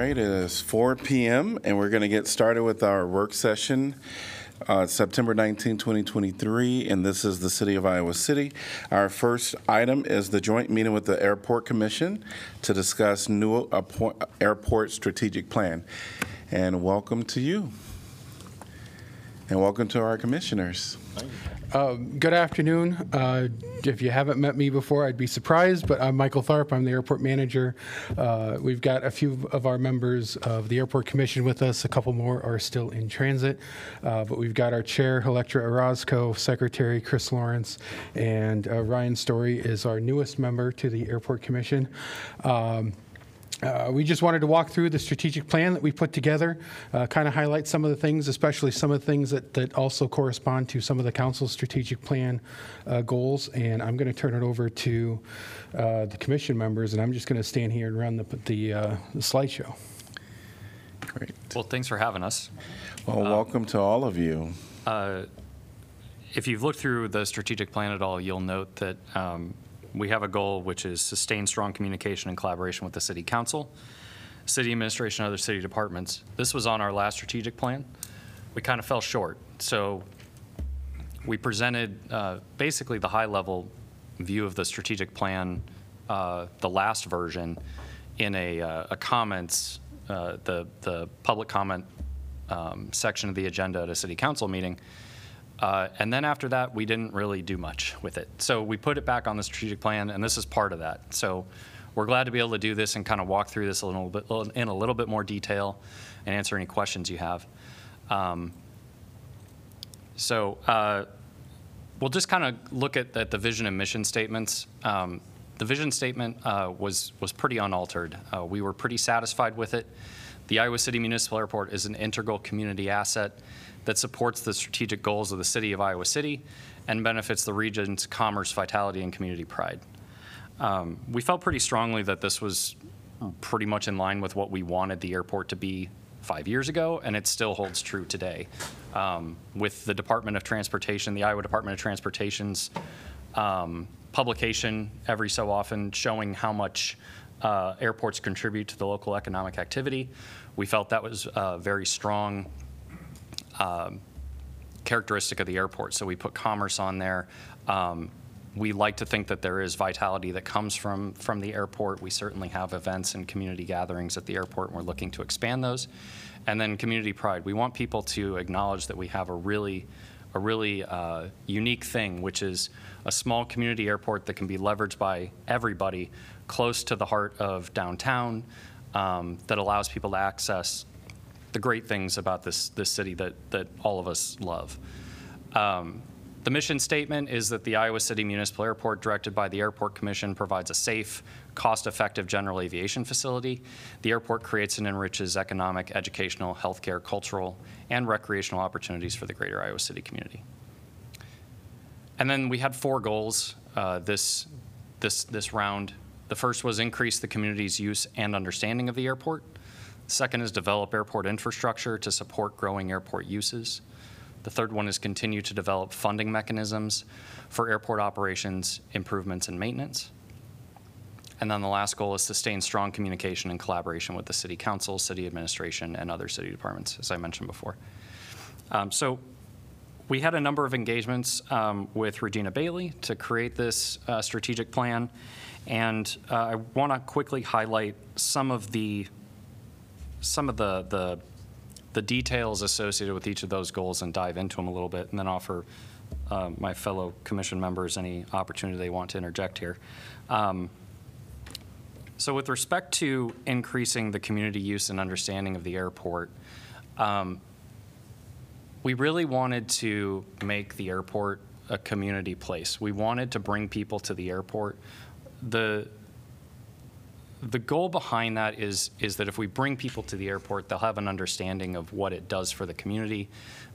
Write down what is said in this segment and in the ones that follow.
Right, it is 4 PM, and we're going to get started with our work session, uh, September 19, 2023, and this is the City of Iowa City. Our first item is the joint meeting with the Airport Commission to discuss new airport strategic plan. And welcome to you. And welcome to our commissioners. Good afternoon. Uh, If you haven't met me before, I'd be surprised, but I'm Michael Tharp. I'm the airport manager. Uh, We've got a few of our members of the Airport Commission with us. A couple more are still in transit. Uh, But we've got our chair, Electra Orozco, secretary, Chris Lawrence, and uh, Ryan Story is our newest member to the Airport Commission. Um, uh, We just wanted to walk through the strategic plan that we put together, kind of highlight some of the things, especially some of the things that, that also correspond to some of the council's strategic plan uh, goals. And I'm going to turn it over to uh, the commission members, and I'm just going to stand here and run the, the uh, the slideshow. Great. Well, thanks for having us. Well, welcome to all of you. If you've looked through the strategic plan at all, you'll note that um, we have a goal which is sustain strong communication and collaboration with the city council, city administration, and other city departments. This was on our last strategic plan. We kind of fell short. So we presented uh, basically the high-level view of the strategic plan, uh, the last version, in a, uh, a comments, uh, the, the public comment um, section of the agenda at a city council meeting. Uh, And then after that, we didn't really do much with it. So we put it back on the strategic plan, and this is part of that. So we're glad to be able to do this and kind of walk through this a little bit, in a little bit more detail and answer any questions you have. Um, So uh, we'll just kind of look at, at the vision and mission statements. Um, the vision statement uh, was was pretty unaltered. Uh, we were pretty satisfied with it. The Iowa City Municipal Airport is an integral community asset that supports the strategic goals of the city of Iowa City and benefits the region's commerce, vitality, and community pride. Um, we felt pretty strongly that this was pretty much in line with what we wanted the airport to be five years ago, and it still holds true today. Um, with the Department of Transportation, the Iowa Department of Transportation's um, publication every so often showing how much uh, airports contribute to the local economic activity, we felt that was a very strong characteristic of the airport. So we put commerce on there. Um, we like to think that there is vitality that comes from from the airport. We certainly have events and community gatherings at the airport, and we're looking to expand those. And then community pride. We want people to acknowledge that we have a really a really uh, unique thing, which is a small community airport that can be leveraged by everybody, close to the heart of downtown, um, that allows people to access the great things about this, this city that, that all of us love. Um, The mission statement is that the Iowa City Municipal Airport, directed by the Airport Commission, provides a safe, cost-effective general aviation facility. The airport creates and enriches economic, educational, healthcare, cultural, and recreational opportunities for the greater Iowa City community. And then we had four goals uh, this, this, this round. The first was increase the community's use and understanding of the airport. Second is develop airport infrastructure to support growing airport uses. The third one is continue to develop funding mechanisms for airport operations, improvements, and maintenance. And then the last goal is sustain strong communication and collaboration with the city council, city administration, and other city departments, as I mentioned before. Um, So we had a number of engagements um, with Regina Bailey to create this uh, strategic plan. And uh, I want to quickly highlight some of the some of the, the, the details associated with each of those goals and dive into them a little bit, and then offer uh, my fellow commission members any opportunity they want to interject here. Um, So with respect to increasing the community use and understanding of the airport, um, we really wanted to make the airport a community place. We wanted to bring people to the airport. The, the goal behind that is, is that if we bring people to the airport, they'll have an understanding of what it does for the community.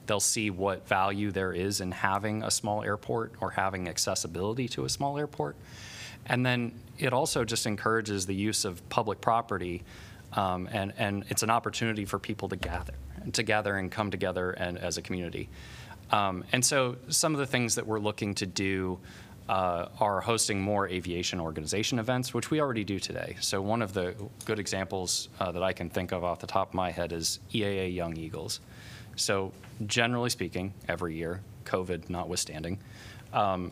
They'll see what value there is in having a small airport or having accessibility to a small airport. And then it also just encourages the use of public property, um, and, and it's an opportunity for people to gather, to gather and come together and as a community. Um, and so some of the things that we're looking to do uh, are hosting more aviation organization events, which we already do today. So one of the good examples uh, that I can think of off the top of my head is EAA Young Eagles. So generally speaking, every year, COVID notwithstanding, um,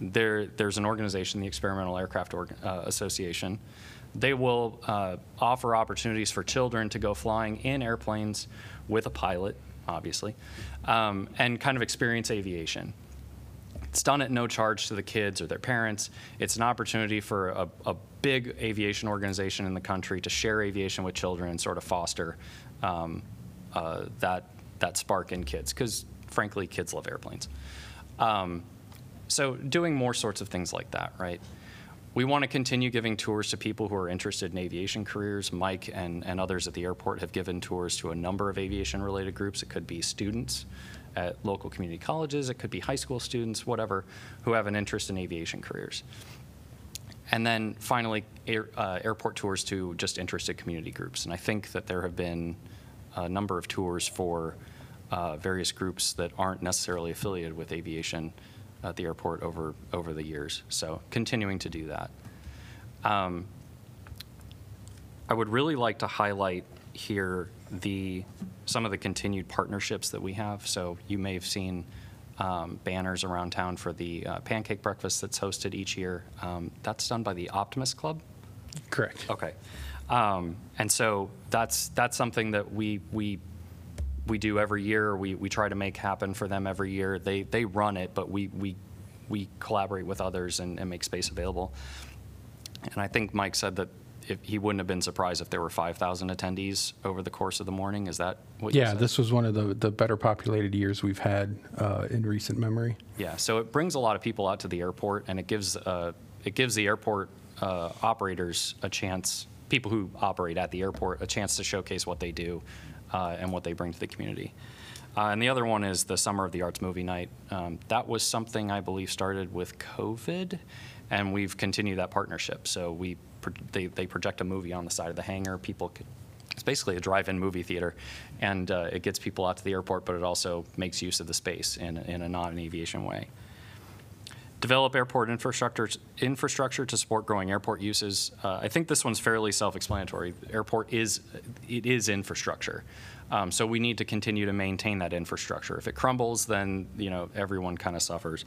there, there's an organization, the Experimental Aircraft Org- uh, Association. They will uh, offer opportunities for children to go flying in airplanes with a pilot, obviously, um, and kind of experience aviation. It's done at no charge to the kids or their parents. It's an opportunity for a, a big aviation organization in the country to share aviation with children and sort of foster um, uh, that, that spark in kids, because frankly, kids love airplanes. Um, so doing more sorts of things like that, right? We want to continue giving tours to people who are interested in aviation careers. Mike and, and others at the airport have given tours to a number of aviation-related groups. It could be students at local community colleges, it could be high school students, whatever, who have an interest in aviation careers. And then finally, air, uh, airport tours to just interested community groups. And I think that there have been a number of tours for uh, various groups that aren't necessarily affiliated with aviation at the airport over, over the years. So continuing to do that. Um, I would really like to highlight here the, some of the continued partnerships that we have. So you may have seen um, banners around town for the uh, pancake breakfast that's hosted each year. Um, That's done by the Optimist Club. Correct. Okay. Um, and so that's, that's something that we, we, we do every year. We, we try to make happen for them every year. They, they run it, but we, we, we collaborate with others and, and make space available. And I think Mike said that if, he wouldn't have been surprised if there were 5,000 attendees over the course of the morning. Is that what you Yeah, this was one of the, the better populated years we've had uh, in recent memory. Yeah, so it brings a lot of people out to the airport, and it gives uh, it gives the airport uh, operators a chance, people who operate at the airport, a chance to showcase what they do uh, and what they bring to the community. Uh, and the other one is the Summer of the Arts Movie Night. Um, that was something I believe started with COVID, and we've continued that partnership. So we they they project a movie on the side of the hangar. People could it's basically a drive-in movie theater, and uh, it gets people out to the airport, but it also makes use of the space in, in a non-aviation way. Develop airport infrastructure, infrastructure to support growing airport uses. Uh, I think this one's fairly self-explanatory. Airport is, it is infrastructure. Um, so we need to continue to maintain that infrastructure. If it crumbles, then, you know, everyone kind of suffers.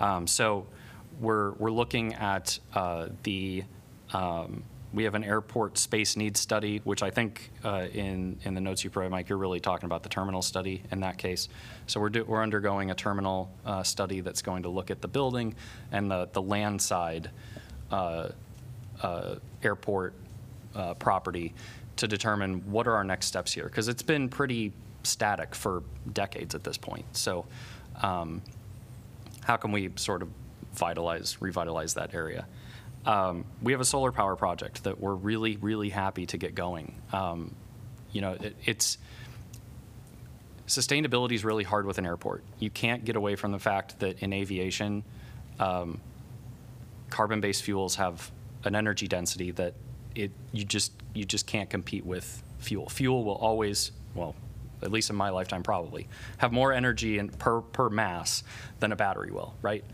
Um, so we're, we're looking at uh, the, um, we have an airport space needs study, which I think uh, in, in the notes you provided, Mike, you're really talking about the terminal study in that case. So we're, do, we're undergoing a terminal uh, study that's going to look at the building and the, the land side uh, uh, airport uh, property to determine what are our next steps here. Because it's been pretty static for decades at this point. So um, how can we sort of vitalize, revitalize that area? Um, we have a solar power project that we're really, really happy to get going. Um, you know, it, it's sustainability is really hard with an airport. You can't get away from the fact that in aviation, um, carbon-based fuels have an energy density that it you just you just can't compete with fuel. Fuel will always, well, at least in my lifetime, probably have more energy in, per per mass than a battery will, right?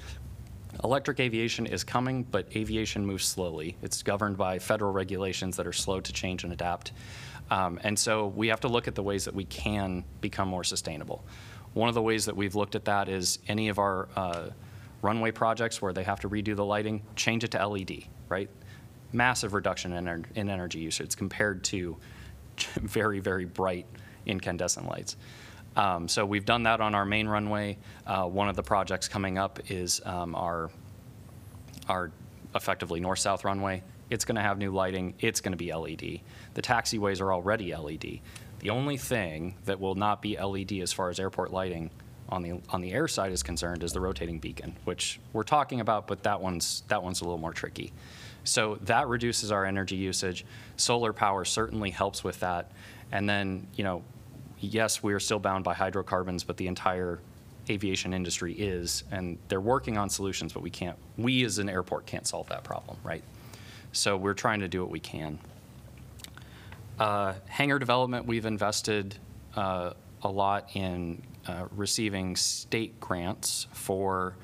Electric aviation is coming, but aviation moves slowly. It's governed by federal regulations that are slow to change and adapt. Um, and so we have to look at the ways that we can become more sustainable. One of the ways that we've looked at that is any of our uh, runway projects where they have to redo the lighting, change it to LED, right? Massive reduction in, in energy usage compared to very, very bright incandescent lights. Um, so we've done that on our main runway. Uh, one of the projects coming up is um, our our effectively north-south runway. It's going to have new lighting. It's going to be LED. The taxiways are already LED. The only thing that will not be LED as far as airport lighting on the on the air side is concerned is the rotating beacon, which we're talking about, but that one's that one's a little more tricky. So that reduces our energy usage. Solar power certainly helps with that. And then, you know, yes, we are still bound by hydrocarbons, but the entire aviation industry is, and they're working on solutions, but we can't, we as an airport can't solve that problem, right? So we're trying to do what we can. Uh, Hangar development, we've invested uh, a lot in uh, receiving state grants for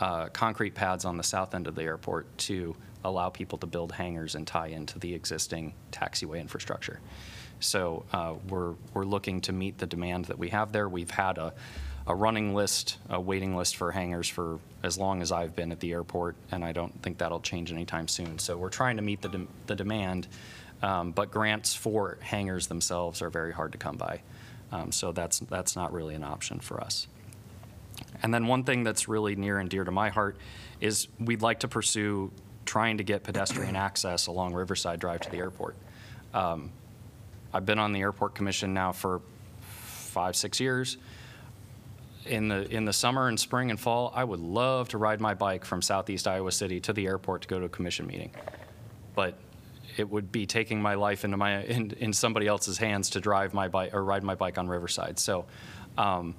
uh, concrete pads on the south end of the airport to allow people to build hangars and tie into the existing taxiway infrastructure. So uh, we're, we're looking to meet the demand that we have there. We've had a, a running list, a waiting list for hangars for as long as I've been at the airport, and I don't think that'll change anytime soon. So we're trying to meet the, dem- the demand, um, but grants for hangars themselves are very hard to come by. Um, So that's, that's not really an option for us. And then one thing that's really near and dear to my heart is we'd like to pursue trying to get pedestrian access along Riverside Drive to the airport. Um, I've been on the airport commission now for five, six years. In the, in the summer and spring and fall, I would love to ride my bike from southeast Iowa City to the airport to go to a commission meeting. But it would be taking my life into my, in, in somebody else's hands to drive my bike, or ride my bike on Riverside. So, um,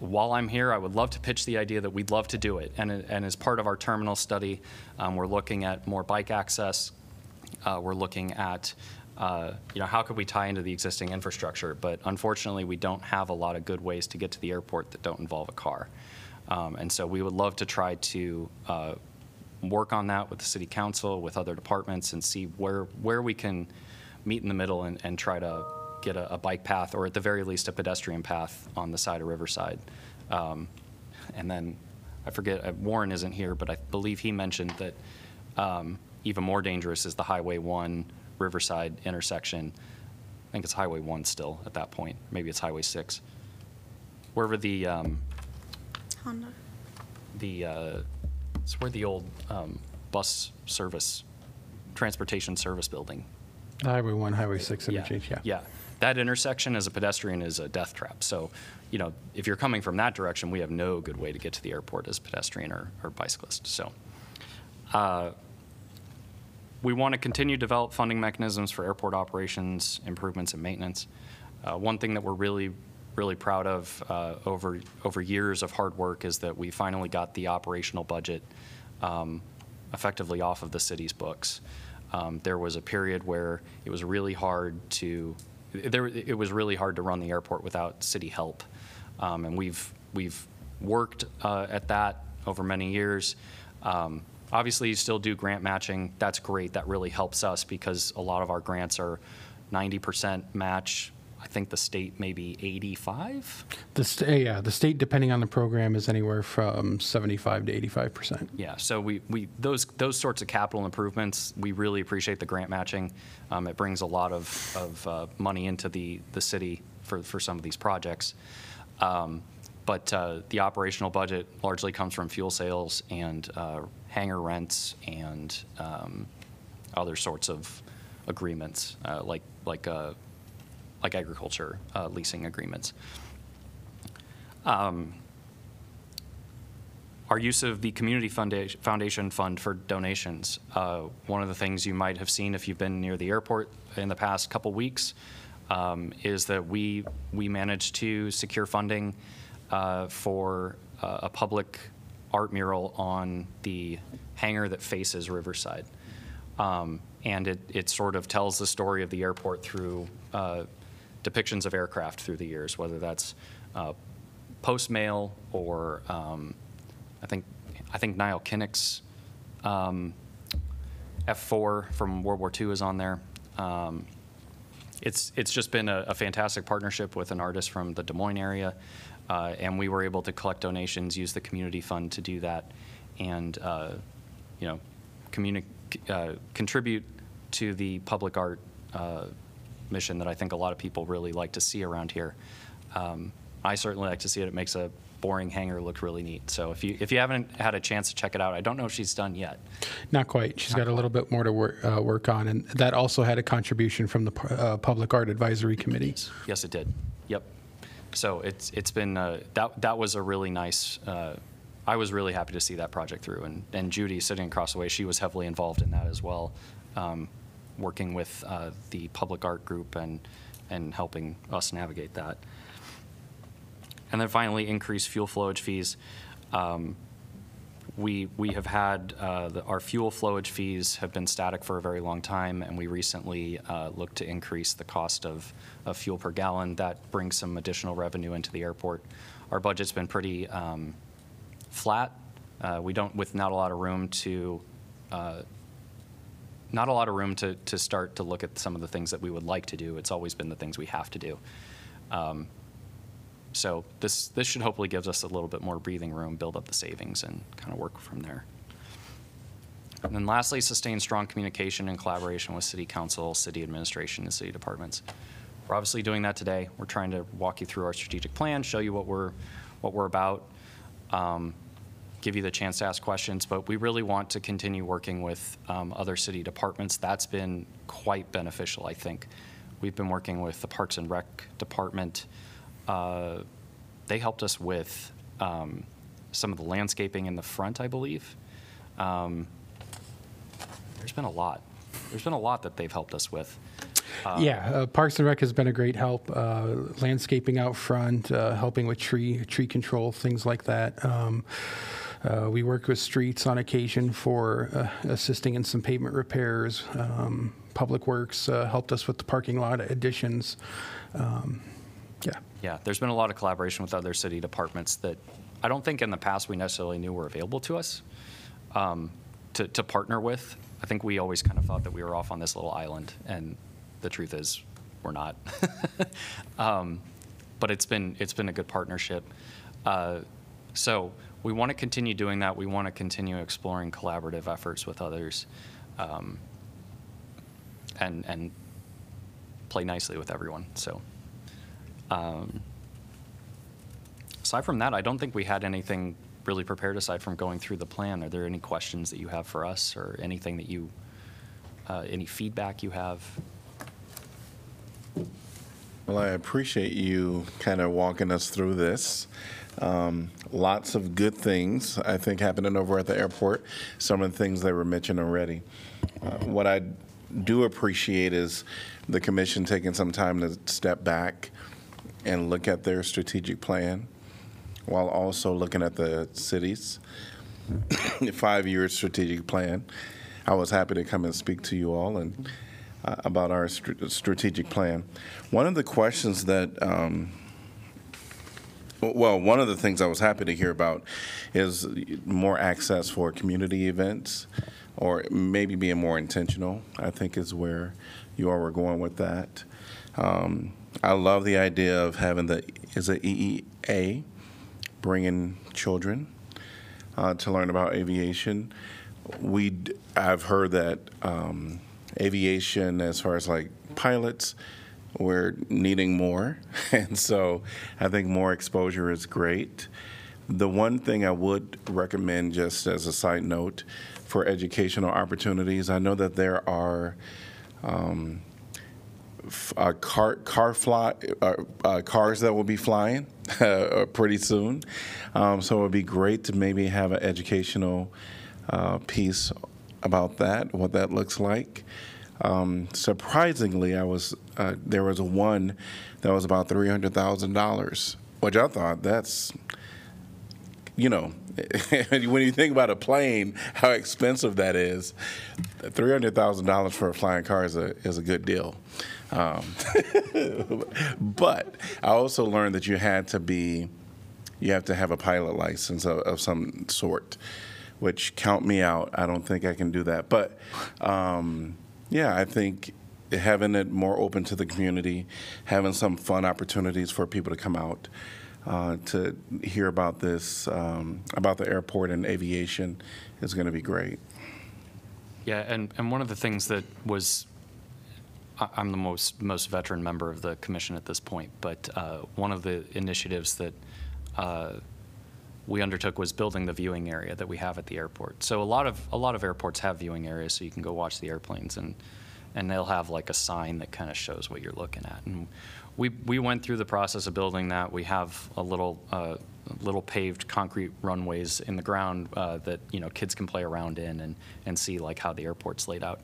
while I'm here, I would love to pitch the idea that we'd love to do it. And, and as part of our terminal study, um, we're looking at more bike access. Uh, we're looking at, uh, you know, how could we tie into the existing infrastructure? But unfortunately, we don't have a lot of good ways to get to the airport that don't involve a car. Um, and so we would love to try to uh, work on that with the city council, with other departments, and see where, where we can meet in the middle and, and try to get a, a bike path, or at the very least, a pedestrian path on the side of Riverside. Um, And then, I forget, uh, Warren isn't here, but I believe he mentioned that um, even more dangerous is the Highway 1 Riverside intersection. I think it's Highway 1 still at that point, maybe it's Highway 6. Wherever the, um, Honda. the, uh, it's where the old um, bus service, transportation service building Highway 1, Highway 6 interchange, yeah. Yeah. That intersection as a pedestrian is a death trap. So, you know, if you're coming from that direction, we have no good way to get to the airport as pedestrian or, or bicyclist. So, uh, we want to continue to develop funding mechanisms for airport operations, improvements, and maintenance. Uh, one thing that we're really, really proud of uh, over over years of hard work is that we finally got the operational budget um, effectively off of the city's books. Um, there was a period where it was really hard to there it was really hard to run the airport without city help, um, and we've we've worked uh, at that over many years. Um, obviously, you still do grant matching. That's great. That really helps us because a lot of our grants are 90% match. I think the state maybe 85. The, st- yeah, the state, depending on the program, is anywhere from 75 to 85%. Yeah, so we, we those those sorts of capital improvements, we really appreciate the grant matching. Um, it brings a lot of, of uh, money into the, the city for, for some of these projects. Um, but uh, the operational budget largely comes from fuel sales and uh, hangar rents and um, other sorts of agreements, uh, like like uh, like agriculture uh, leasing agreements. Our use of the Community Founda- Foundation Fund for donations. Uh, One of the things you might have seen if you've been near the airport in the past couple weeks um, is that we, we managed to secure funding uh, for uh, a public art mural on the hangar that faces Riverside. Um, And it, it sort of tells the story of the airport through uh, depictions of aircraft through the years, whether that's uh, post-mail or um, I think, I think Nile Kinnick's um, F4 from World War II is on there. Um, It's, it's just been a, a fantastic partnership with an artist from the Des Moines area, uh, and we were able to collect donations, use the community fund to do that, and, uh, you know, communi- uh, contribute to the public art uh, mission that I think a lot of people really like to see around here. Um, I certainly like to see it. It makes a boring hangar look really neat. So if you if you haven't had a chance to check it out, I don't know if she's done yet. Not quite. She's got a little bit more to work, uh, work on, and that also had a contribution from the uh, Public Art Advisory Committee. Yes, it did. Yep. So it's it's been uh, that that was a really nice. Uh, I was really happy to see that project through, and and Judy sitting across the way, she was heavily involved in that as well, um, working with uh, the public art group and and helping us navigate that. And then finally, increase fuel flowage fees. Um, we, we have had, uh, the- our fuel flowage fees have been static for a very long time, and we recently uh, looked to increase the cost of, of fuel per gallon. That brings some additional revenue into the airport. Our budget's been pretty um, flat Uh, We don't, with not a lot of room to, uh, not a lot of room to, to start to look at some of the things that we would like to do. It's always been the things we have to do. Um, So this, this should hopefully gives us a little bit more breathing room, build up the savings, and kind of work from there. And then lastly, sustain strong communication and collaboration with city council, city administration, and city departments. We're obviously doing that today. We're trying to walk you through our strategic plan, show you what we're, what we're about, um, give you the chance to ask questions, but we really want to continue working with um, other city departments. That's been quite beneficial, I think. We've been working with the Parks and Rec Department. Uh, They helped us with um, some of the landscaping in the front, I believe. Um, There's been a lot. There's been a lot that they've helped us with. Yeah, uh, Parks and Rec has been a great help. Uh, landscaping out front, uh, helping with tree tree control, things like that. Um, uh, we work with streets on occasion for uh, assisting in some pavement repairs. Um, Public Works uh, helped us with the parking lot additions. Um, yeah. Yeah, there's been a lot of collaboration with other city departments that I don't think in the past we necessarily knew were available to us um, to, to partner with. I think we always kind of thought that we were off on this little island, and the truth is, we're not. um, but it's been it's been a good partnership. Uh, so we want to continue doing that. We want to continue exploring collaborative efforts with others, um, and and play nicely with everyone. So. Um, Aside from that, I don't think we had anything really prepared aside from going through the plan. Are there any questions that you have for us or anything that you, uh, any feedback you have? Well, I appreciate you kind of walking us through this. Um, Lots of good things, I think, happening over at the airport, some of the things that were mentioned already. Uh, What I do appreciate is the commission taking some time to step back and look at their strategic plan while also looking at the city's five-year strategic plan. I was happy to come and speak to you all and uh, about our str- strategic plan. One of the questions that, um, well, one of the things I was happy to hear about is more access for community events, or maybe being more intentional. I think is where you all were going with that. Um, I love the idea of having the is it EEA bringing children uh, to learn about aviation. We, I've heard that um, aviation, as far as like pilots, we're needing more, and so I think more exposure is great. The one thing I would recommend, just as a side note, for educational opportunities, I know that there are uh, car car fly uh, uh, cars that will be flying uh, pretty soon. Um, so it would be great to maybe have an educational uh, piece about that, what that looks like. Um, surprisingly, I was there was one that was about three hundred thousand dollars, which I thought that's you know, when you think about a plane, how expensive that is, three hundred thousand dollars for a flying car is a is a good deal. Um, but I also learned that you had to be, you have to have a pilot license of, of some sort, which count me out. I don't think I can do that. But um, yeah, I think having it more open to the community, having some fun opportunities for people to come out uh, to hear about this, um, about the airport and aviation is going to be great. Yeah, and, and one of the things that was, I'm the most, most veteran member of the commission at this point, but uh, one of the initiatives that uh, we undertook was building the viewing area that we have at the airport. So a lot of, a lot of airports have viewing areas, so you can go watch the airplanes, and, and they'll have like a sign that kind of shows what you're looking at. And we, we went through the process of building that. We have a little, uh, little paved concrete runways in the ground uh, that, you know, kids can play around in and, and see like how the airport's laid out.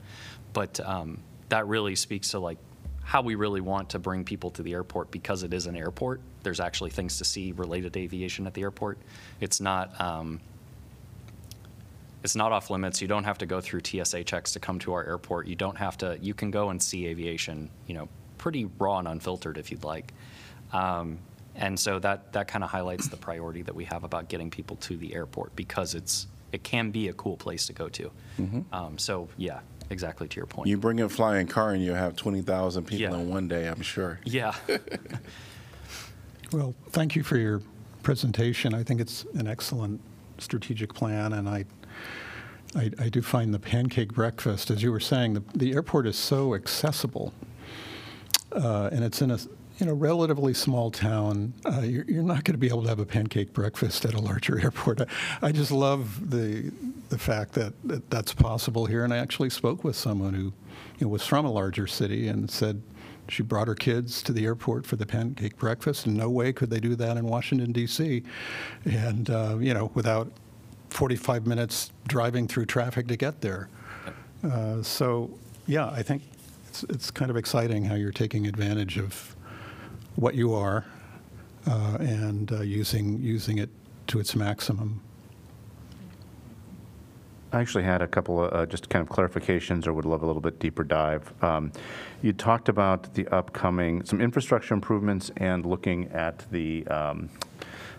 But um, that really speaks to like how we really want to bring people to the airport because it is an airport. There's actually things to see related to aviation at the airport. It's not, um, it's not off limits. You don't have to go through TSA checks to come to our airport. You don't have to, you can go and see aviation, you know, pretty raw and unfiltered if you'd like. Um, And so that, that kind of highlights the priority that we have about getting people to the airport because it's, it can be a cool place to go to. Um, So, yeah, exactly to your point. You bring a flying car and you have 20,000 people Yeah. in one day, I'm sure. Yeah, Well, thank you for your presentation. I think it's an excellent strategic plan, and I, I, I do find the pancake breakfast, as you were saying, the, the airport is so accessible, uh, and it's in a you know relatively small town. Uh, you're, you're not going to be able to have a pancake breakfast at a larger airport. I, I just love the the fact that, that that's possible here. And I actually spoke with someone who you know, was from a larger city and said she brought her kids to the airport for the pancake breakfast, and no way could they do that in Washington D.C. And uh, you know, without 45 minutes driving through traffic to get there. Uh, so, yeah, I think it's, it's kind of exciting how you're taking advantage of what you are uh, and uh, using using it to its maximum. I actually had a couple of uh, just kind of clarifications or would love a little bit deeper dive. Um, You talked about the upcoming, some infrastructure improvements and looking at the, um,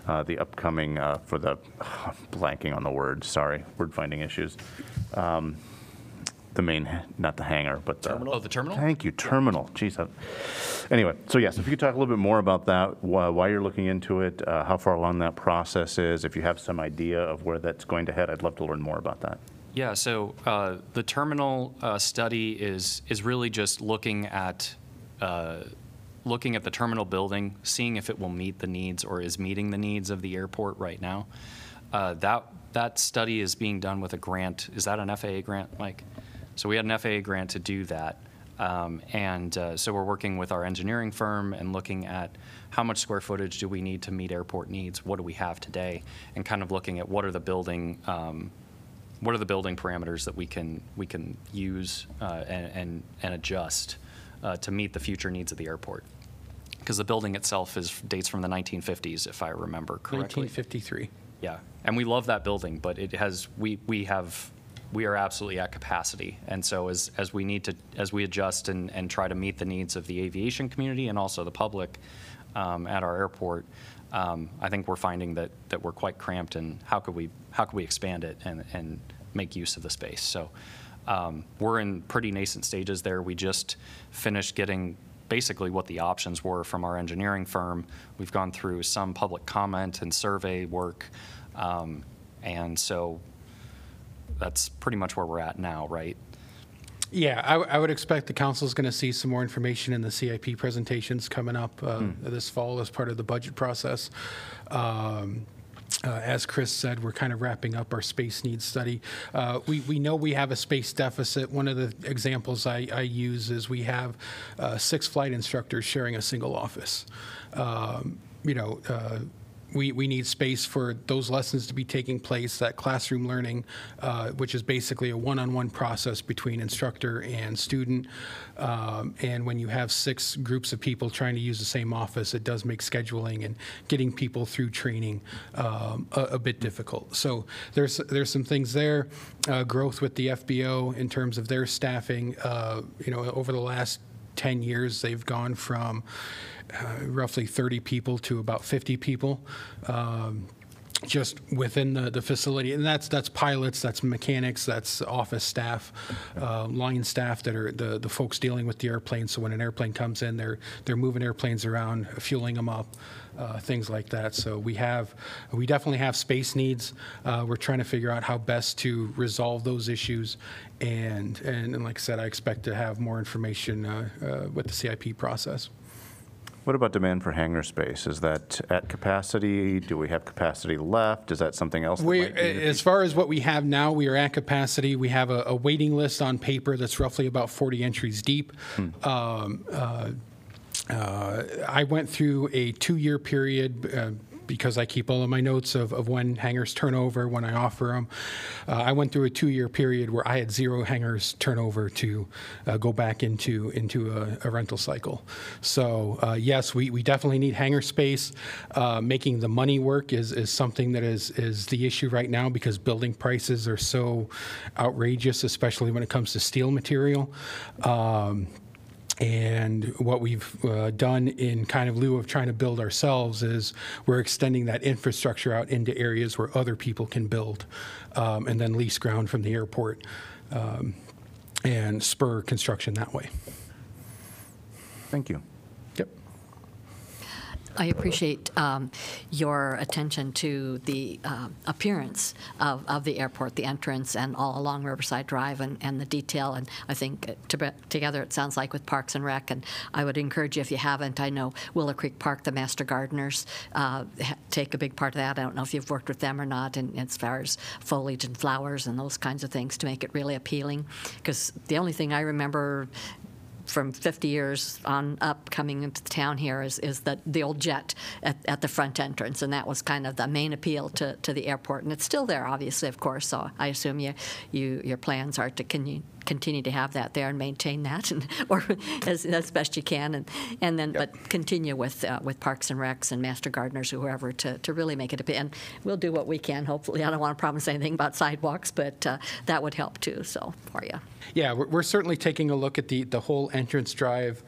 uh, the upcoming, uh, for the, blanking on the word, sorry, word finding issues. Um, The main, not the hangar, but the. Oh, the terminal? Thank you, terminal, geez. I- Anyway, so yes, if you could talk a little bit more about that, why why you're looking into it, uh, how far along that process is, if you have some idea of where that's going to head, I'd love to learn more about that. Yeah, so uh, the terminal uh, study is, is really just looking at, uh, looking at the terminal building, seeing if it will meet the needs or is meeting the needs of the airport right now. Uh, That, that study is being done with a grant. Is that an FAA grant, Mike? So we had an FAA grant to do that. Um, And uh, so we're working with our engineering firm and looking at how much square footage do we need to meet airport needs? What do we have today? And kind of looking at what are the building, um, what are the building parameters that we can, we can use uh, and, and- and adjust uh, to meet the future needs of the airport? Because the building itself is, dates from the 1950s, if I remember correctly. 1953. Yeah, and we love that building, but it has, we, we have, we are absolutely at capacity. And so as, as we need to, as we adjust and, and try to meet the needs of the aviation community and also the public um, at our airport, um, I think we're finding that, that we're quite cramped and how could we, how could we expand it and, and make use of the space? So um, we're in pretty nascent stages there. We just finished getting basically what the options were from our engineering firm. We've gone through some public comment and survey work. Um, And so that's pretty much where we're at now, right? Yeah, I, w- I would expect the council is going to see some more information in the CIP presentations coming up uh, this fall as part of the budget process. Um, uh, As Chris said, we're kind of wrapping up our space needs study. Uh, We, we know we have a space deficit. One of the examples I, I use is we have uh, six flight instructors sharing a single office. Um, You know, uh, we, we need space for those lessons to be taking place, that classroom learning, uh, which is basically a one-on-one process between instructor and student. Um, and when you have six groups of people trying to use the same office, it does make scheduling and getting people through training um, a, a bit difficult. So there's there's some things there. Uh, growth with the FBO in terms of their staffing. Uh, you know, over the last 10 years, they've gone from roughly 30 people to about 50 people. Um, just within the, the facility, and that's that's pilots, that's mechanics, that's office staff, uh, line staff that are the, the folks dealing with the airplane. So when an airplane comes in, they're they're moving airplanes around, fueling them up, uh, things like that. So we have we definitely have space needs. Uh, we're trying to figure out how best to resolve those issues, and and, and like I said, I expect to have more information uh, uh, with the CIP process. What about demand for hangar space? Is that at capacity? Do we have capacity left? Is that something else? that We, as far as what we have now, we are at capacity. We have a, a waiting list on paper that's roughly about 40 entries deep. Um, uh, uh, I went through a two-year period uh, because I keep all of my notes of, of when hangars turn over, when I offer them. Uh, I went through a two-year period where I had zero hangars turnover to uh, go back into into a, a rental cycle. So uh, yes, we, we definitely need hangar space. Uh, making the money work is, is something that is is the issue right now because building prices are so outrageous, especially when it comes to steel material. Um, And what we've uh, done in kind of lieu of trying to build ourselves is we're extending that infrastructure out into areas where other people can build um, and then lease ground from the airport um, and spur construction that way. Thank you. I appreciate um, your attention to the um, appearance of, of the airport, the entrance, and all along Riverside Drive, and, and the detail. And I think uh, to, together it sounds like with Parks and Rec. And I would encourage you, if you haven't, I know Willow Creek Park, the Master Gardeners, uh, take a big part of that. I don't know if you've worked with them or not, in, as far as foliage and flowers and those kinds of things to make it really appealing. Because the only thing I remember from 50 years on up coming into the town here is, is the, the old jet at, at the front entrance. And that was kind of the main appeal to, to the airport. And it's still there, obviously, of course. So I assume you, you, your plans are to continue, continue to have that there and maintain that, and, or as, as best you can. And, and then, but continue with, uh, with Parks and Recs and Master Gardeners or whoever to, to really make it a, and we'll do what we can, hopefully. I don't want to promise anything about sidewalks, but uh, that would help too, so, for you. Yeah, we're, we're certainly taking a look at the, the whole entrance drive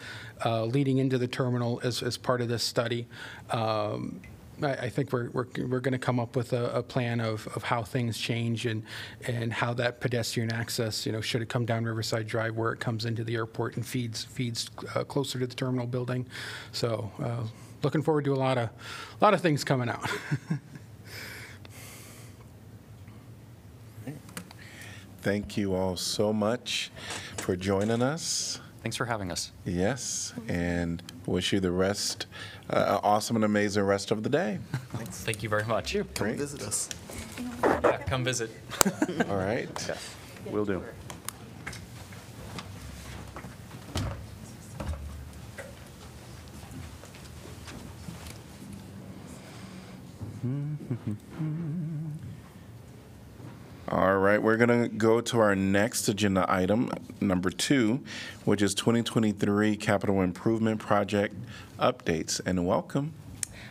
uh, leading into the terminal as, as part of this study. Um, I, I think we're, we're, we're going to come up with a, a plan of, of how things change and, and how that pedestrian access, you know, should it come down Riverside Drive where it comes into the airport and feeds, feeds uh, closer to the terminal building. So uh, looking forward to a lot of, a lot of things coming out. Thank you all so much for joining us. Thanks for having us. Yes, and wish you the rest, uh, awesome and amazing rest of the day. Thank you very much. Great. Visit us. Yeah, come visit. All right. Will do. All right, we're going to go to our next agenda item, number two, which is 2023 Capital Improvement Project updates. And welcome.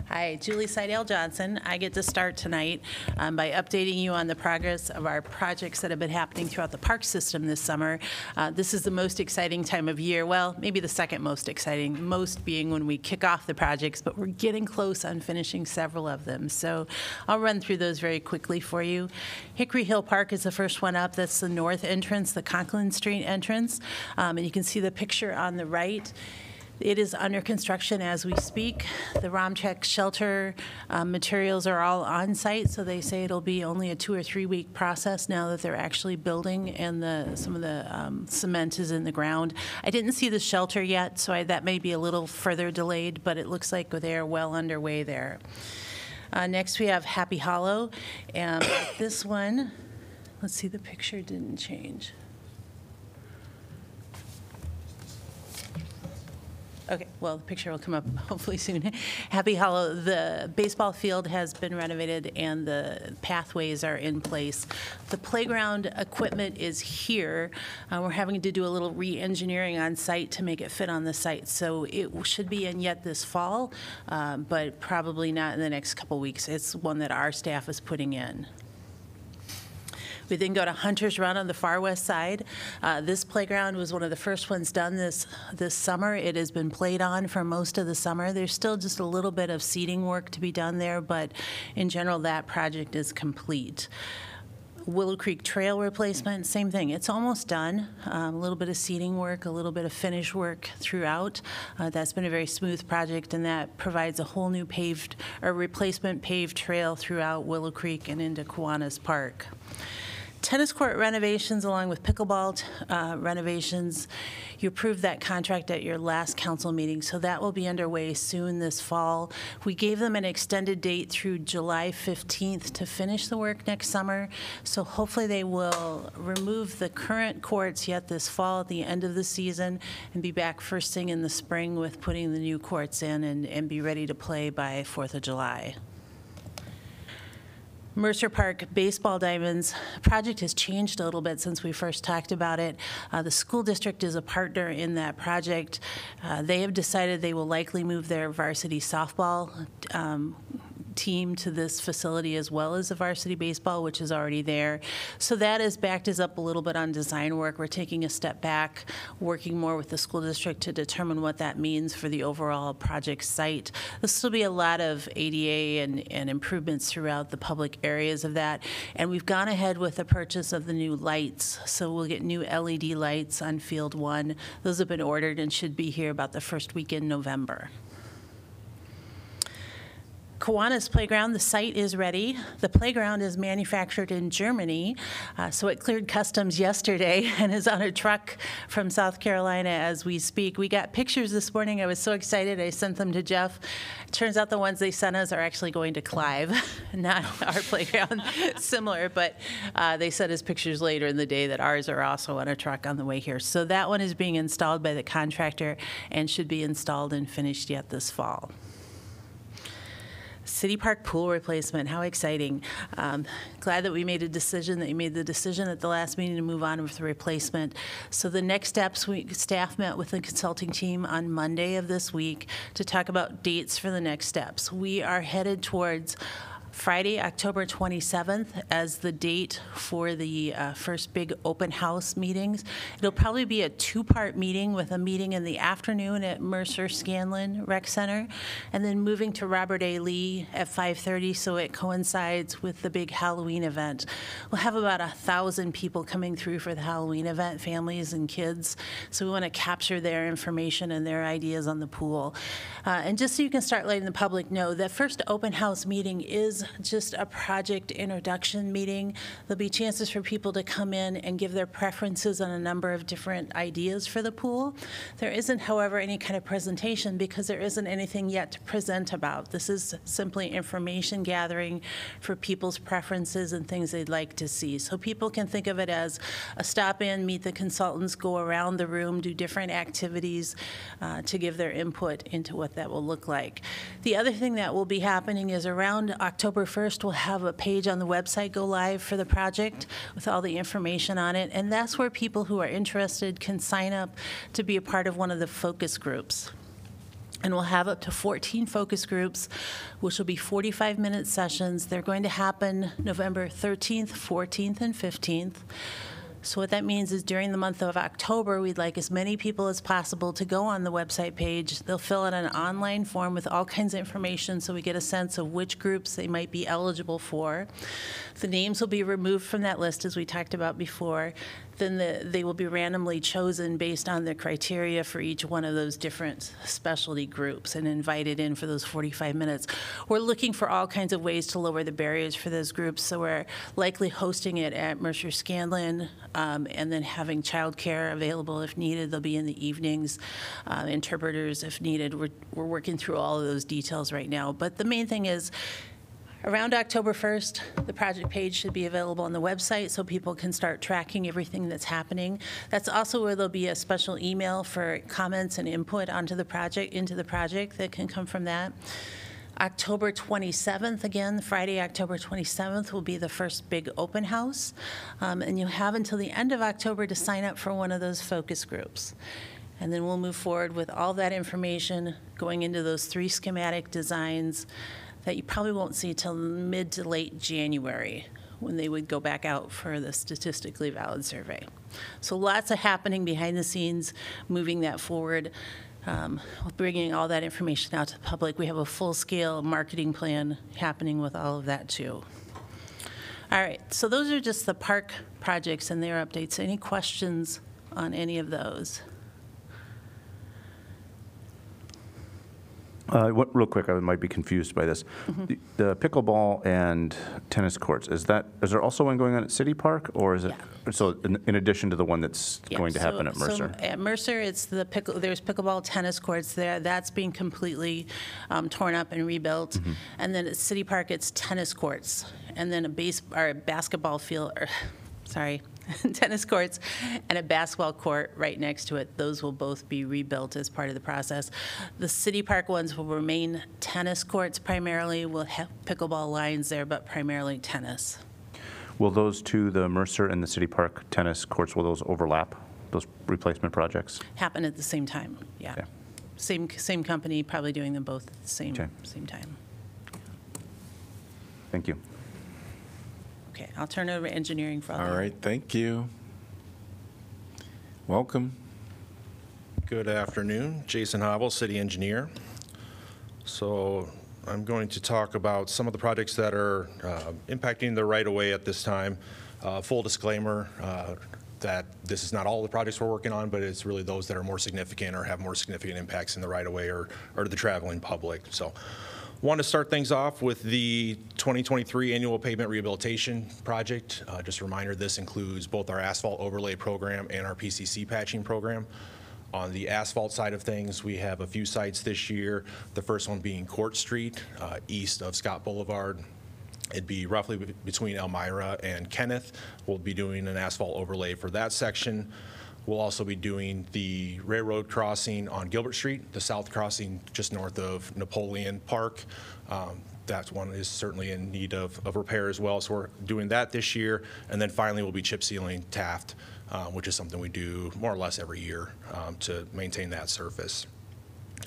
Hi, Juli Seydell Johnson. I get to start tonight um, by updating you on the progress of our projects that have been happening throughout the park system this summer. Uh, This is the most exciting time of year, well, maybe the second most exciting, most being when we kick off the projects, but we're getting close on finishing several of them. So I'll run through those very quickly for you. Hickory Hill Park is the first one up. That's the north entrance, the Conklin Street entrance. Um, And you can see the picture on the right. It is under construction as we speak. The Romcheck shelter um, materials are all on site, so they say it'll be only a two or three week process now that they're actually building and the some of the um, cement is in the ground. I didn't see the shelter yet, so I, that may be a little further delayed, but it looks like they're well underway there. Uh, next, we have Happy Hollow, and this one. Let's see, the picture didn't change. Okay, well, the picture will come up hopefully soon. Happy Hollow, the baseball field has been renovated and the pathways are in place. The playground equipment is here. Uh, We're having to do a little re-engineering on site to make it fit on the site. So it should be in yet this fall, um, but probably not in the next couple weeks. It's one that our staff is putting in. We then go to Hunter's Run on the far west side. Uh, This playground was one of the first ones done this, this summer. It has been played on for most of the summer. There's still just a little bit of seeding work to be done there, but in general, that project is complete. Willow Creek Trail replacement, same thing. It's almost done. Um, a little bit of seeding work, a little bit of finish work throughout. Uh, that's been a very smooth project, and that provides a whole new paved or replacement paved trail throughout Willow Creek and into Kiwanis Park. Tennis court renovations along with pickleball uh, renovations, you approved that contract at your last council meeting, so that will be underway soon this fall. We gave them an extended date through July 15th to finish the work next summer, so hopefully they will remove the current courts yet this fall at the end of the season and be back first thing in the spring with putting the new courts in and, and be ready to play by 4th of July. Mercer Park Baseball Diamonds project has changed a little bit since we first talked about it. Uh, the school district is a partner in that project. Uh, they have decided they will likely move their varsity softball um, team to this facility as well as the varsity baseball, which is already there. So that has backed us up a little bit on design work. We're taking a step back, working more with the school district to determine what that means for the overall project site. There'll be a lot of ADA and, and improvements throughout the public areas of that. And we've gone ahead with the purchase of the new lights. So we'll get new LED lights on Field One. Those have been ordered and should be here about the first week in November. Kiwanis Playground, the site is ready. The playground is manufactured in Germany, uh, so it cleared customs yesterday and is on a truck from South Carolina as we speak. We got pictures this morning. I was so excited. I sent them to Jeff. Turns out the ones they sent us are actually going to Clive, not our playground. Similar, but uh, they sent us pictures later in the day that ours are also on a truck on the way here. So that one is being installed by the contractor and should be installed and finished yet this fall. City Park pool replacement, how exciting. Um, Glad that we made a decision, that you made the decision at the last meeting to move on with the replacement. So the next steps, we, staff met with the consulting team on Monday of this week to talk about dates for the next steps. We are headed towards Friday, October 27th, as the date for the uh, first big open house meetings. It'll probably be a two-part meeting with a meeting in the afternoon at Mercer Scanlon Rec Center, and then moving to Robert A. Lee at 5:30, so it coincides with the big Halloween event. We'll have about a thousand people coming through for the Halloween event, families and kids. So we want to capture their information and their ideas on the pool. Uh, and just so you can start letting the public know, that first open house meeting is just a project introduction meeting. There'll be chances for people to come in and give their preferences on a number of different ideas for the pool. There isn't, however, any kind of presentation because there isn't anything yet to present about. This is simply information gathering for people's preferences and things they'd like to see. So people can think of it as a stop in, meet the consultants, go around the room, do different activities uh, to give their input into what that will look like. The other thing that will be happening is around October 1st, we'll have a page on the website go live for the project with all the information on it. And that's where people who are interested can sign up to be a part of one of the focus groups. And we'll have up to 14 focus groups, which will be 45-minute sessions. They're going to happen November 13th, 14th, and 15th. So what that means is during the month of October, we'd like as many people as possible to go on the website page. They'll fill out an online form with all kinds of information so we get a sense of which groups they might be eligible for. The names will be removed from that list, as we talked about before. Then the, they will be randomly chosen based on the criteria for each one of those different specialty groups and invited in for those 45 minutes. We're looking for all kinds of ways to lower the barriers for those groups, so we're likely hosting it at Mercer Scanlon um, and then having childcare available if needed. They'll be in the evenings, uh, interpreters if needed. We're, we're working through all of those details right now. But the main thing is, Around October 1st, the project page should be available on the website so people can start tracking everything that's happening. That's also where there'll be a special email for comments and input onto the project, into the project that can come from that. October 27th, again, Friday, October 27th, will be the first big open house. Um, And you have until the end of October to sign up for one of those focus groups. And then we'll move forward with all that information going into those three schematic designs that you probably won't see till mid to late January when they would go back out for the statistically valid survey. So lots of happening behind the scenes, moving that forward, um, bringing all that information out to the public. We have a full-scale marketing plan happening with all of that too. All right, so those are just the park projects and their updates. Any questions on any of those? Uh, what, real quick, I might be confused by this. Mm-hmm. The- The pickleball and tennis courts, is that, is there also one going on at City Park? Or is it, so in in addition to the one that's Yeah, going to happen so- at Mercer? So at Mercer, it's the pickle, there's pickleball tennis courts there. That's being completely um, torn up and rebuilt. Mm-hmm. And then at City Park, it's tennis courts. And then a base, or a basketball field, or, sorry, tennis courts and a basketball court right next to it. Those will both be rebuilt as part of the process. The City Park ones will remain tennis courts primarily. We'll have pickleball lines there, but primarily tennis. Will those two, the Mercer and the City Park tennis courts, will those overlap, those replacement projects? Happen at the same time, yeah. Okay. Same, same company, probably doing them both at the same, Okay. same time. Thank you. Okay, I'll turn it over to engineering for all All that. right, thank you. Welcome. Good afternoon, Jason Havel, City Engineer. So I'm going to talk about some of the projects that are uh, impacting the right-of-way at this time. Uh, Full disclaimer uh, that this is not all the projects we're working on, but it's really those that are more significant or have more significant impacts in the right-of-way or or to the traveling public. So Want to start things off with the 2023 Annual Pavement Rehabilitation Project. Uh, Just a reminder, this includes both our asphalt overlay program and our PCC patching program. On the asphalt side of things, we have a few sites this year, the first one being Court Street, uh, east of Scott Boulevard. It'd be roughly between Elmira and Kenneth. We'll be doing an asphalt overlay for that section. We'll also be doing the railroad crossing on Gilbert Street, the south crossing just north of Napoleon Park. Um, That one is certainly in need of, of repair as well, so we're doing that this year. And then finally, we'll be chip sealing Taft, uh, which is something we do more or less every year um, to maintain that surface.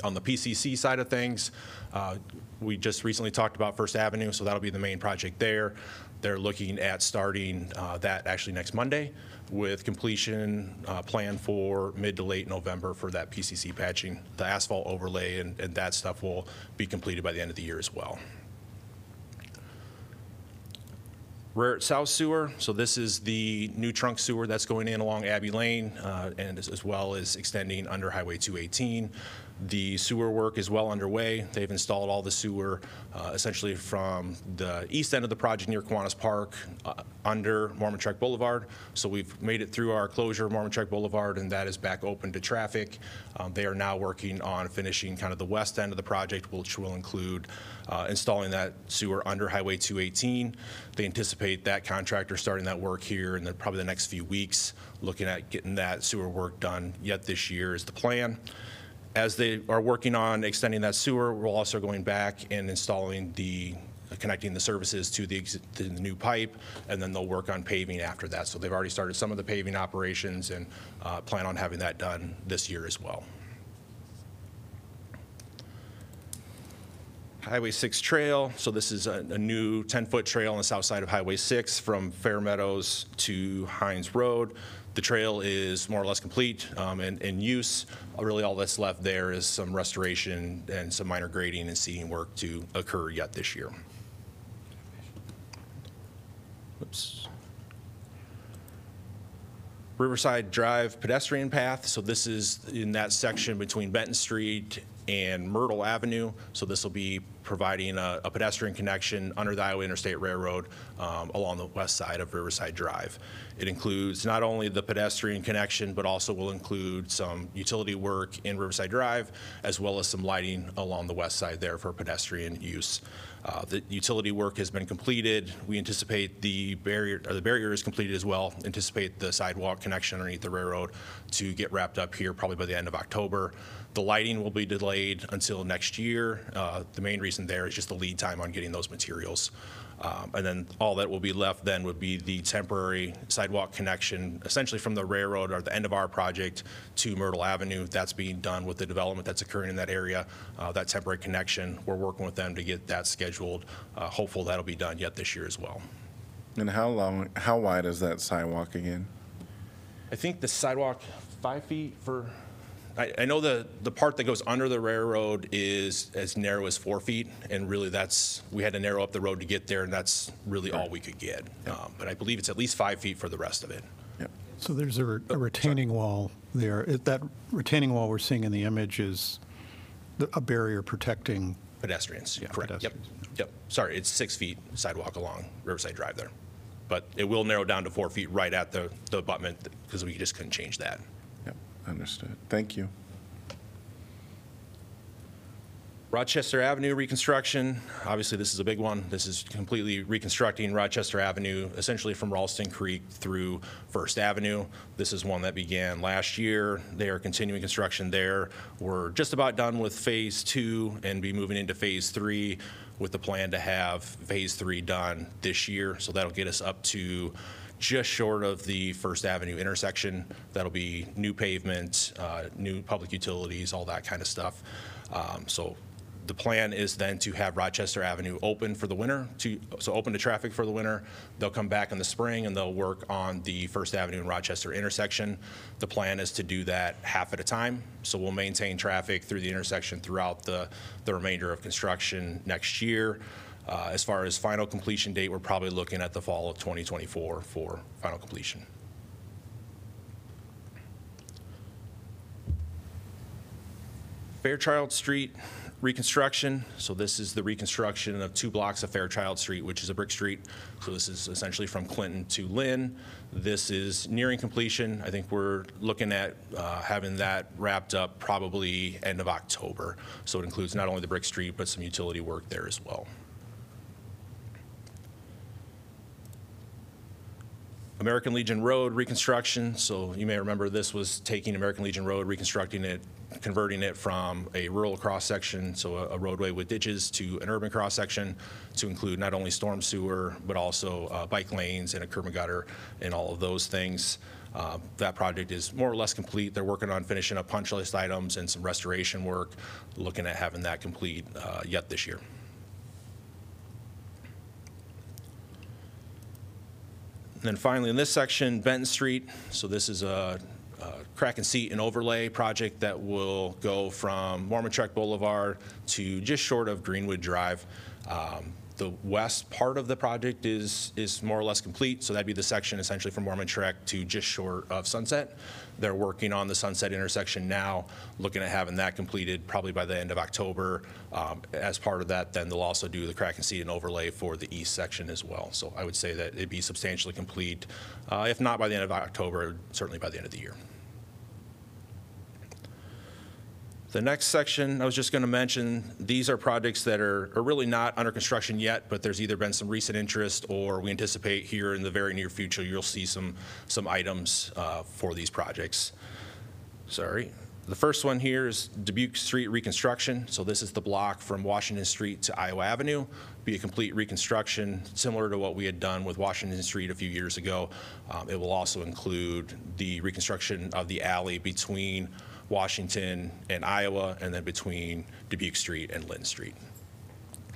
On the PCC side of things, uh, we just recently talked about First Avenue, so that'll be the main project there. They're looking at starting uh, that actually next Monday with completion uh, planned for mid to late November for that PCC patching. The asphalt overlay and and that stuff will be completed by the end of the year as well. Rohret South Sewer, so this is the new trunk sewer that's going in along Abbey Lane uh, and as- as well as extending under Highway 218. The sewer work is well underway. They've installed all the sewer uh, essentially from the east end of the project near Kiwanis Park uh, under Mormon Trek Boulevard. So we've made it through our closure of Mormon Trek Boulevard and that is back open to traffic. Um, They are now working on finishing kind of the west end of the project, which will include uh, installing that sewer under Highway 218. They anticipate that contractor starting that work here in the, probably the next few weeks, looking at getting that sewer work done yet this year is the plan. As they are working on extending that sewer, we're also going back and installing the, connecting the services to the, to the new pipe, and then they'll work on paving after that. So they've already started some of the paving operations and uh, plan on having that done this year as well. Highway 6 Trail, so this is a, a new 10-foot trail on the south side of Highway 6 from Fair Meadows to Heinz Road. The trail is more or less complete um, and in use. Really, all that's left there is some restoration and some minor grading and seeding work to occur yet this year. Oops. Riverside Drive pedestrian path, so this is in that section between Benton Street and Myrtle Avenue. So this will be providing a a pedestrian connection under the Iowa Interstate Railroad um, along the west side of Riverside Drive. It includes not only the pedestrian connection, but also will include some utility work in Riverside Drive, as well as some lighting along the west side there for pedestrian use. Uh, The utility work has been completed. We anticipate the barrier, or the barrier is completed as well. Anticipate the sidewalk connection underneath the railroad to get wrapped up here probably by the end of October. The lighting will be delayed until next year. Uh, The main reason there is just the lead time on getting those materials. Um, And then all that will be left then would be the temporary sidewalk connection, essentially from the railroad or the end of our project to Myrtle Avenue. That's being done with the development that's occurring in that area, uh, that temporary connection. We're working with them to get that scheduled. Uh, Hopeful that'll be done yet this year as well. And how long, how wide is that sidewalk again? I think the sidewalk, five feet for, I, I know the, the part that goes under the railroad is as narrow as four feet, and really that's, we had to narrow up the road to get there, and that's really all we could get. Um, But I believe it's at least five feet for the rest of it. Yep. So there's a re- a retaining wall there. It- That retaining wall we're seeing in the image is the- a barrier protecting, Pedestrians, Yeah, correct, yep, pedestrians. yep. Sorry, it's six feet sidewalk along Riverside Drive there. But it will narrow down to four feet right at the, the abutment, because we just couldn't change that. Understood. Thank you. Rochester Avenue reconstruction, obviously this is a big one. This is completely reconstructing Rochester Avenue, essentially from Ralston Creek through First Avenue. This is one that began last year. They are continuing construction there. We're just about done with Phase Two and be moving into Phase Three with the plan to have Phase Three done this year. So that'll get us up to just short of the First Avenue intersection. That'll be new pavement, uh, new public utilities, all that kind of stuff. Um, So The plan is then to have Rochester Avenue open for the winter, to, so open to traffic for the winter. They'll come back in the spring and they'll work on the First Avenue and Rochester intersection. The plan is to do that half at a time, so we'll maintain traffic through the intersection throughout the, the remainder of construction next year. Uh, As far as final completion date, we're probably looking at the fall of 2024 for final completion. Fairchild Street reconstruction. So this is the reconstruction of two blocks of Fairchild Street, which is a brick street. So this is essentially from Clinton to Linn. This is nearing completion. I think we're looking at uh, having that wrapped up probably end of October. So it includes not only the brick street, but some utility work there as well. American Legion Road reconstruction. So you may remember this was taking American Legion Road, reconstructing it, converting it from a rural cross-section, so a- a roadway with ditches, to an urban cross-section to include not only storm sewer, but also uh, bike lanes and a curb and gutter and all of those things. Uh, That project is more or less complete. They're working on finishing up punch list items and some restoration work, looking at having that complete uh, yet this year. And then finally, in this section, Benton Street, so this is a a crack and seat and overlay project that will go from Mormon Boulevard to just short of Greenwood Drive. Um, The west part of the project is, is more or less complete, so that'd be the section essentially from Mormon Trek to just short of Sunset. They're working on the Sunset intersection now, looking at having that completed probably by the end of October. Um, As part of that, then they'll also do the crack and seat and overlay for the east section as well. So I would say that it'd be substantially complete, uh, if not by the end of October, certainly by the end of the year. The next section, I was just going to mention, these are projects that are, are really not under construction yet, but there's either been some recent interest or we anticipate here in the very near future, you'll see some, some items uh, for these projects. Sorry. The first one here is Dubuque Street reconstruction. So this is the block from Washington Street to Iowa Avenue. Be a complete reconstruction, similar to what we had done with Washington Street a few years ago. Um, It will also include the reconstruction of the alley between Washington and Iowa, and then between Dubuque Street and Linn Street.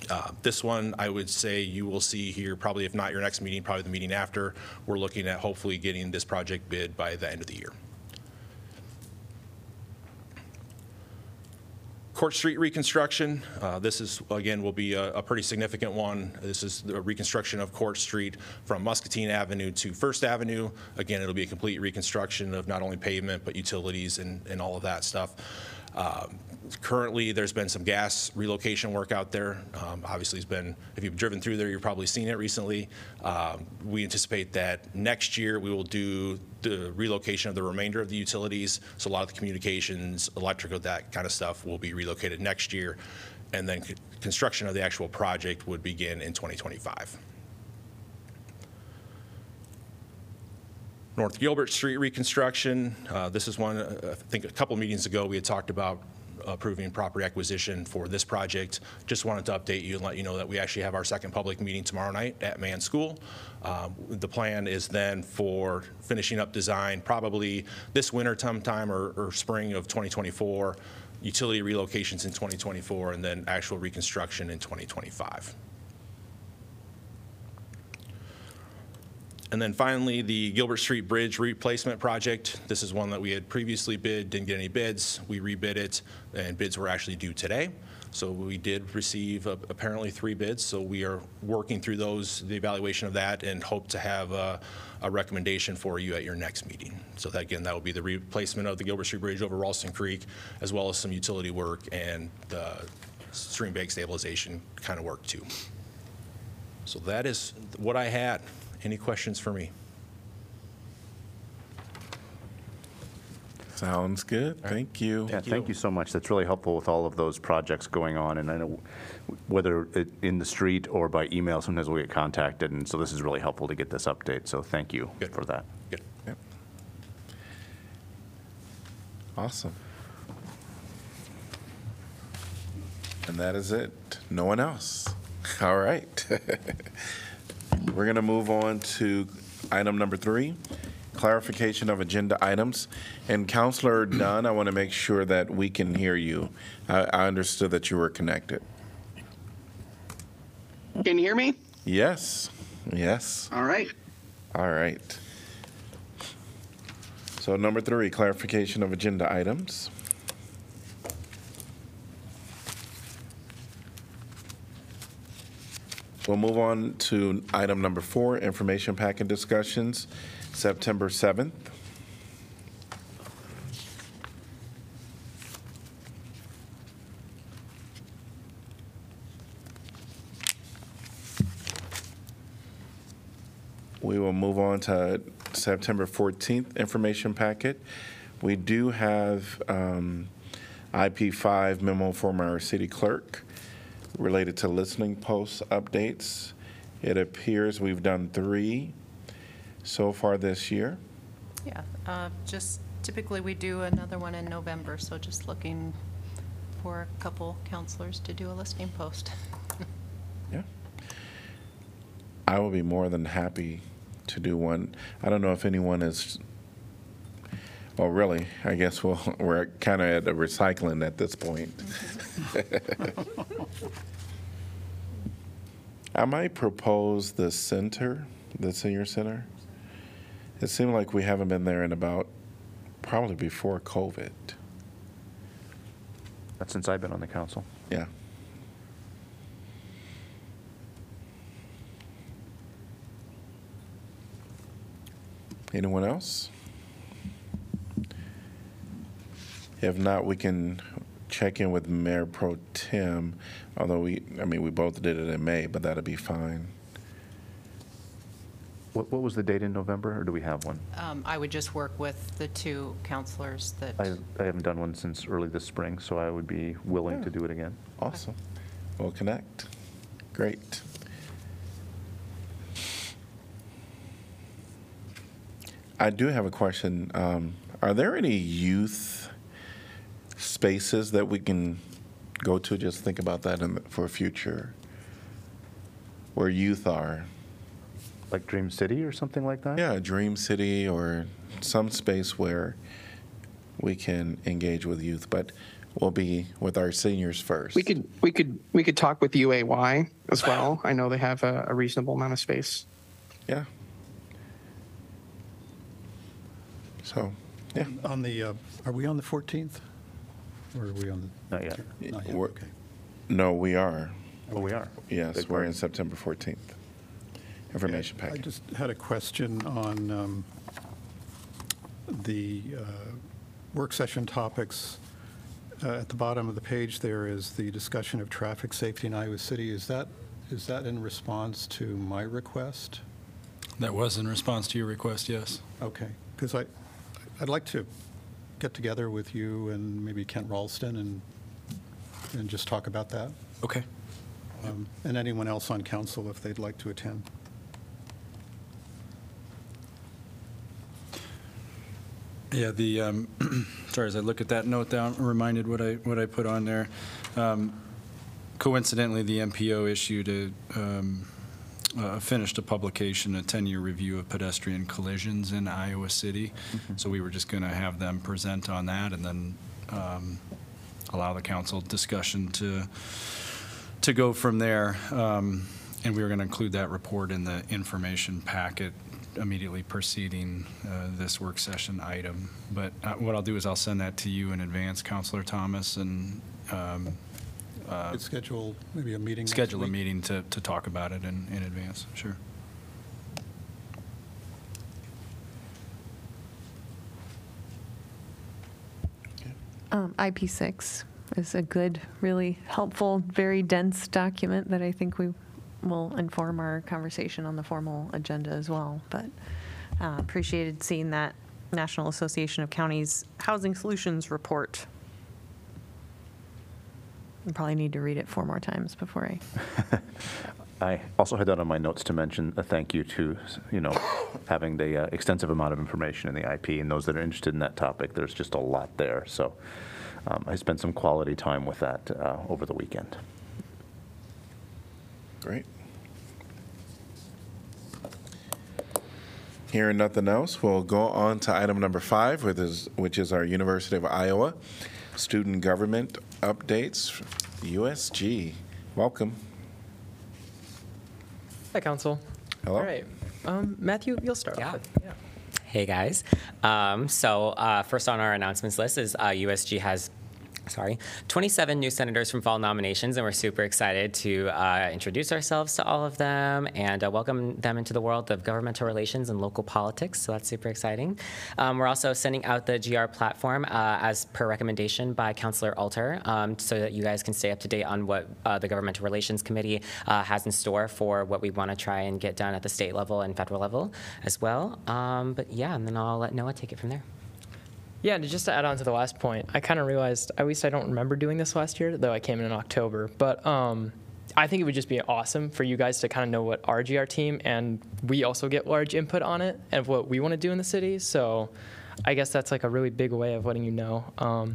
Uh, This one, I would say you will see here, probably if not your next meeting, probably the meeting after. We're looking at hopefully getting this project bid by the end of the year. Court Street reconstruction, uh, this is, again, will be a a pretty significant one. This is the reconstruction of Court Street from Muscatine Avenue to First Avenue. Again, it'll be a complete reconstruction of not only pavement, but utilities and and all of that stuff. Um, Currently, there's been some gas relocation work out there. Um, Obviously, it's been, if you've driven through there, you've probably seen it recently. Um, We anticipate that next year, we will do the relocation of the remainder of the utilities. So a lot of the communications, electrical, that kind of stuff will be relocated next year. And then construction of the actual project would begin in 2025. North Gilbert Street reconstruction, uh, this is one, uh, I think a couple meetings ago, we had talked about approving property acquisition for this project. Just wanted to update you and let you know that we actually have our second public meeting tomorrow night at Mann School. Um, The plan is then for finishing up design probably this winter sometime or or spring of 2024, utility relocations in 2024, and then actual reconstruction in 2025. And then finally, the Gilbert Street Bridge replacement project. This is one that we had previously bid, didn't get any bids. We rebid it, and bids were actually due today. So we did receive uh, apparently three bids, so we are working through those, the evaluation of that, and hope to have a, a recommendation for you at your next meeting. So that, again, that will be the replacement of the Gilbert Street Bridge over Ralston Creek, as well as some utility work and the stream bank stabilization kind of work too. So that is what I had. Any questions for me? Sounds good. Thank you. Yeah, thank you so much. That's really helpful with all of those projects going on. And I know whether it- in the street or by email, sometimes we get contacted, and so this is really helpful to get this update. So thank you Good. for that. Good. Yep. Awesome. And that is it. No one else. All right. We're going to move on to item number three, clarification of agenda items. And Councilor Dunn, I want to make sure that we can hear you. I, I understood that you were connected. Can you hear me? Yes, yes. All right. All right. So number three, clarification of agenda items. We'll move on to item number four, information packet discussions, September 7th. We will move on to September 14th information packet. We do have um, IP5 memo from our city clerk related to listening post updates. It appears we've done three so far this year. Yeah, uh, just typically we do another one in November, so just looking for a couple counselors to do a listening post. Yeah. I will be more than happy to do one. I don't know if anyone is, well, really, I guess we'll, we're kind of at the recycling at this point. I might propose the center, the senior center. It seemed like we haven't been there in about, probably before COVID. That's since I've been on the council. Yeah. Anyone else? If not, we can check in with Mayor Pro Tem, although we, I mean, we both did it in May, but that'll be fine. What, what was the date in November, or do we have one? Um, I would just work with the two counselors that, I, I haven't done one since early this spring, so I would be willing to do it again. Awesome. We'll connect. Great. I do have a question. Um, Are there any youth spaces that we can go to? Just think about that in the, for future. Where youth are. Like Dream City or something like that? Yeah, Dream City or some space where we can engage with youth, but we'll be with our seniors first. We could we could we could talk with UAY as well. I know they have a, a reasonable amount of space. Yeah. So, yeah. On the, uh, are we on the 14th? Or are we on the? Not yet. Not yet, We're- okay. No, we are. Oh, we are. Yes, Big we're part. in September 14th. Information package. I packet. just had a question on um, the uh, work session topics. Uh, At the bottom of the page, there is the discussion of traffic safety in Iowa City. Is that, is that in response to my request? That was in response to your request, yes. Okay, because I, I'd like to get together with you and maybe Kent Ralston and, and just talk about that. Okay. Um, And anyone else on council if they'd like to attend. Yeah, the, um, sorry, as I look at that note down, I'm reminded what I, what I put on there. Um, Coincidentally, the MPO issued a, um, uh, finished a publication, a 10-year review of pedestrian collisions in Iowa City. So we were just going to have them present on that and then um, allow the council discussion to, to go from there. Um, And we were going to include that report in the information packet immediately preceding uh, this work session item. But uh, what I'll do is I'll send that to you in advance, Councilor Thomas, and um, Could schedule maybe a meeting next schedule a week. meeting to, to talk about it in, in advance, sure. Um, IP6 is a good, really helpful, very dense document that I think we will inform our conversation on the formal agenda as well. But uh, appreciated seeing that National Association of Counties Housing Solutions report. I probably need to read it four more times before I. I also had that on my notes to mention a thank you to, you know, having the uh, extensive amount of information in the IP, and those that are interested in that topic, there's just a lot there. So um, I spent some quality time with that uh, over the weekend. Great. Hearing nothing else, we'll go on to item number five, which is, which is our University of Iowa Student Government Updates, USG. Welcome. Hi, Council. Hello. All right. Um, Matthew, you'll start Yeah. off with. Yeah. Hey guys. Um, so uh, first on our announcements list is uh, USG has. Sorry, 27 new senators from fall nominations, and we're super excited to uh, introduce ourselves to all of them and uh, welcome them into the world of governmental relations and local politics. So that's super exciting. Um, we're also sending out the GR platform uh, as per recommendation by Councillor Alter, um, so that you guys can stay up to date on what uh, the Governmental Relations Committee uh, has in store for what we want to try and get done at the state level and federal level as well. Um, but yeah, and then I'll let Noah take it from there. Yeah, and just to add on to the last point, I kind of realized, at least I don't remember doing this last year, though I came in in October. But um, I think it would just be awesome for you guys to kind of know what our GR team and we also get large input on it and what we want to do in the city. So I guess that's like a really big way of letting you know. Um,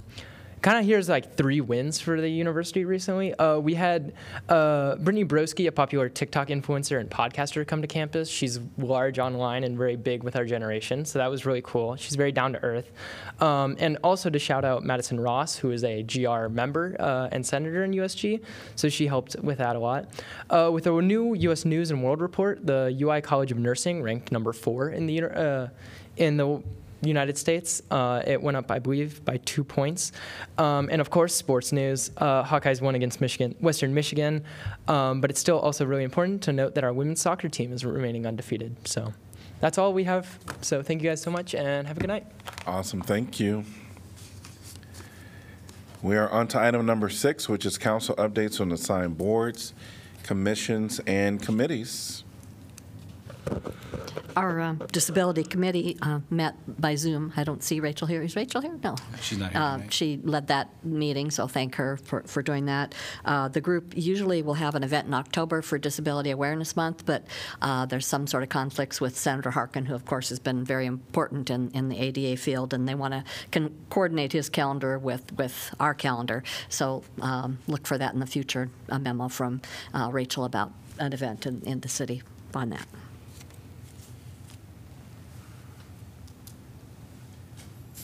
kind of here's like three wins for the university recently. Uh, we had uh, Brittany Broski, a popular TikTok influencer and podcaster, come to campus. She's large online and very big with our generation, so that was really cool. She's very down to earth. Um, and also to shout out Madison Ross, who is a GR member uh, and senator in USG, so she helped with that a lot. Uh, with a new U.S. News and World Report, the UI College of Nursing ranked number four in the uh, in the United States. Uh, it went up, I believe, by two points. Um, and of course, sports news. Uh, Hawkeyes won against Michigan, Western Michigan. Um, but it's still also really important to note that our women's soccer team is remaining undefeated. So that's all we have. So thank you guys so much and have a good night. Awesome, thank you. We are on to item number six, which is council updates on assigned boards, commissions, and committees. Our um, Disability Committee uh, met by Zoom. I don't see Rachel here. Is Rachel here? No. She's not here Uh. She led that meeting, so thank her for, for doing that. Uh, The group usually will have an event in October for Disability Awareness Month, but uh, there's some sort of conflicts with Senator Harkin, who of course has been very important in, in the ADA field, and they want to can coordinate his calendar with, with our calendar. So um, look for that in the future, a memo from uh, Rachel about an event in, in the city on that.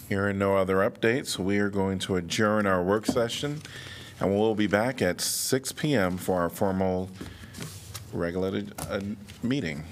Hearing no other updates, we are going to adjourn our work session, and we'll be back at 6 PM for our formal regulated uh, meeting.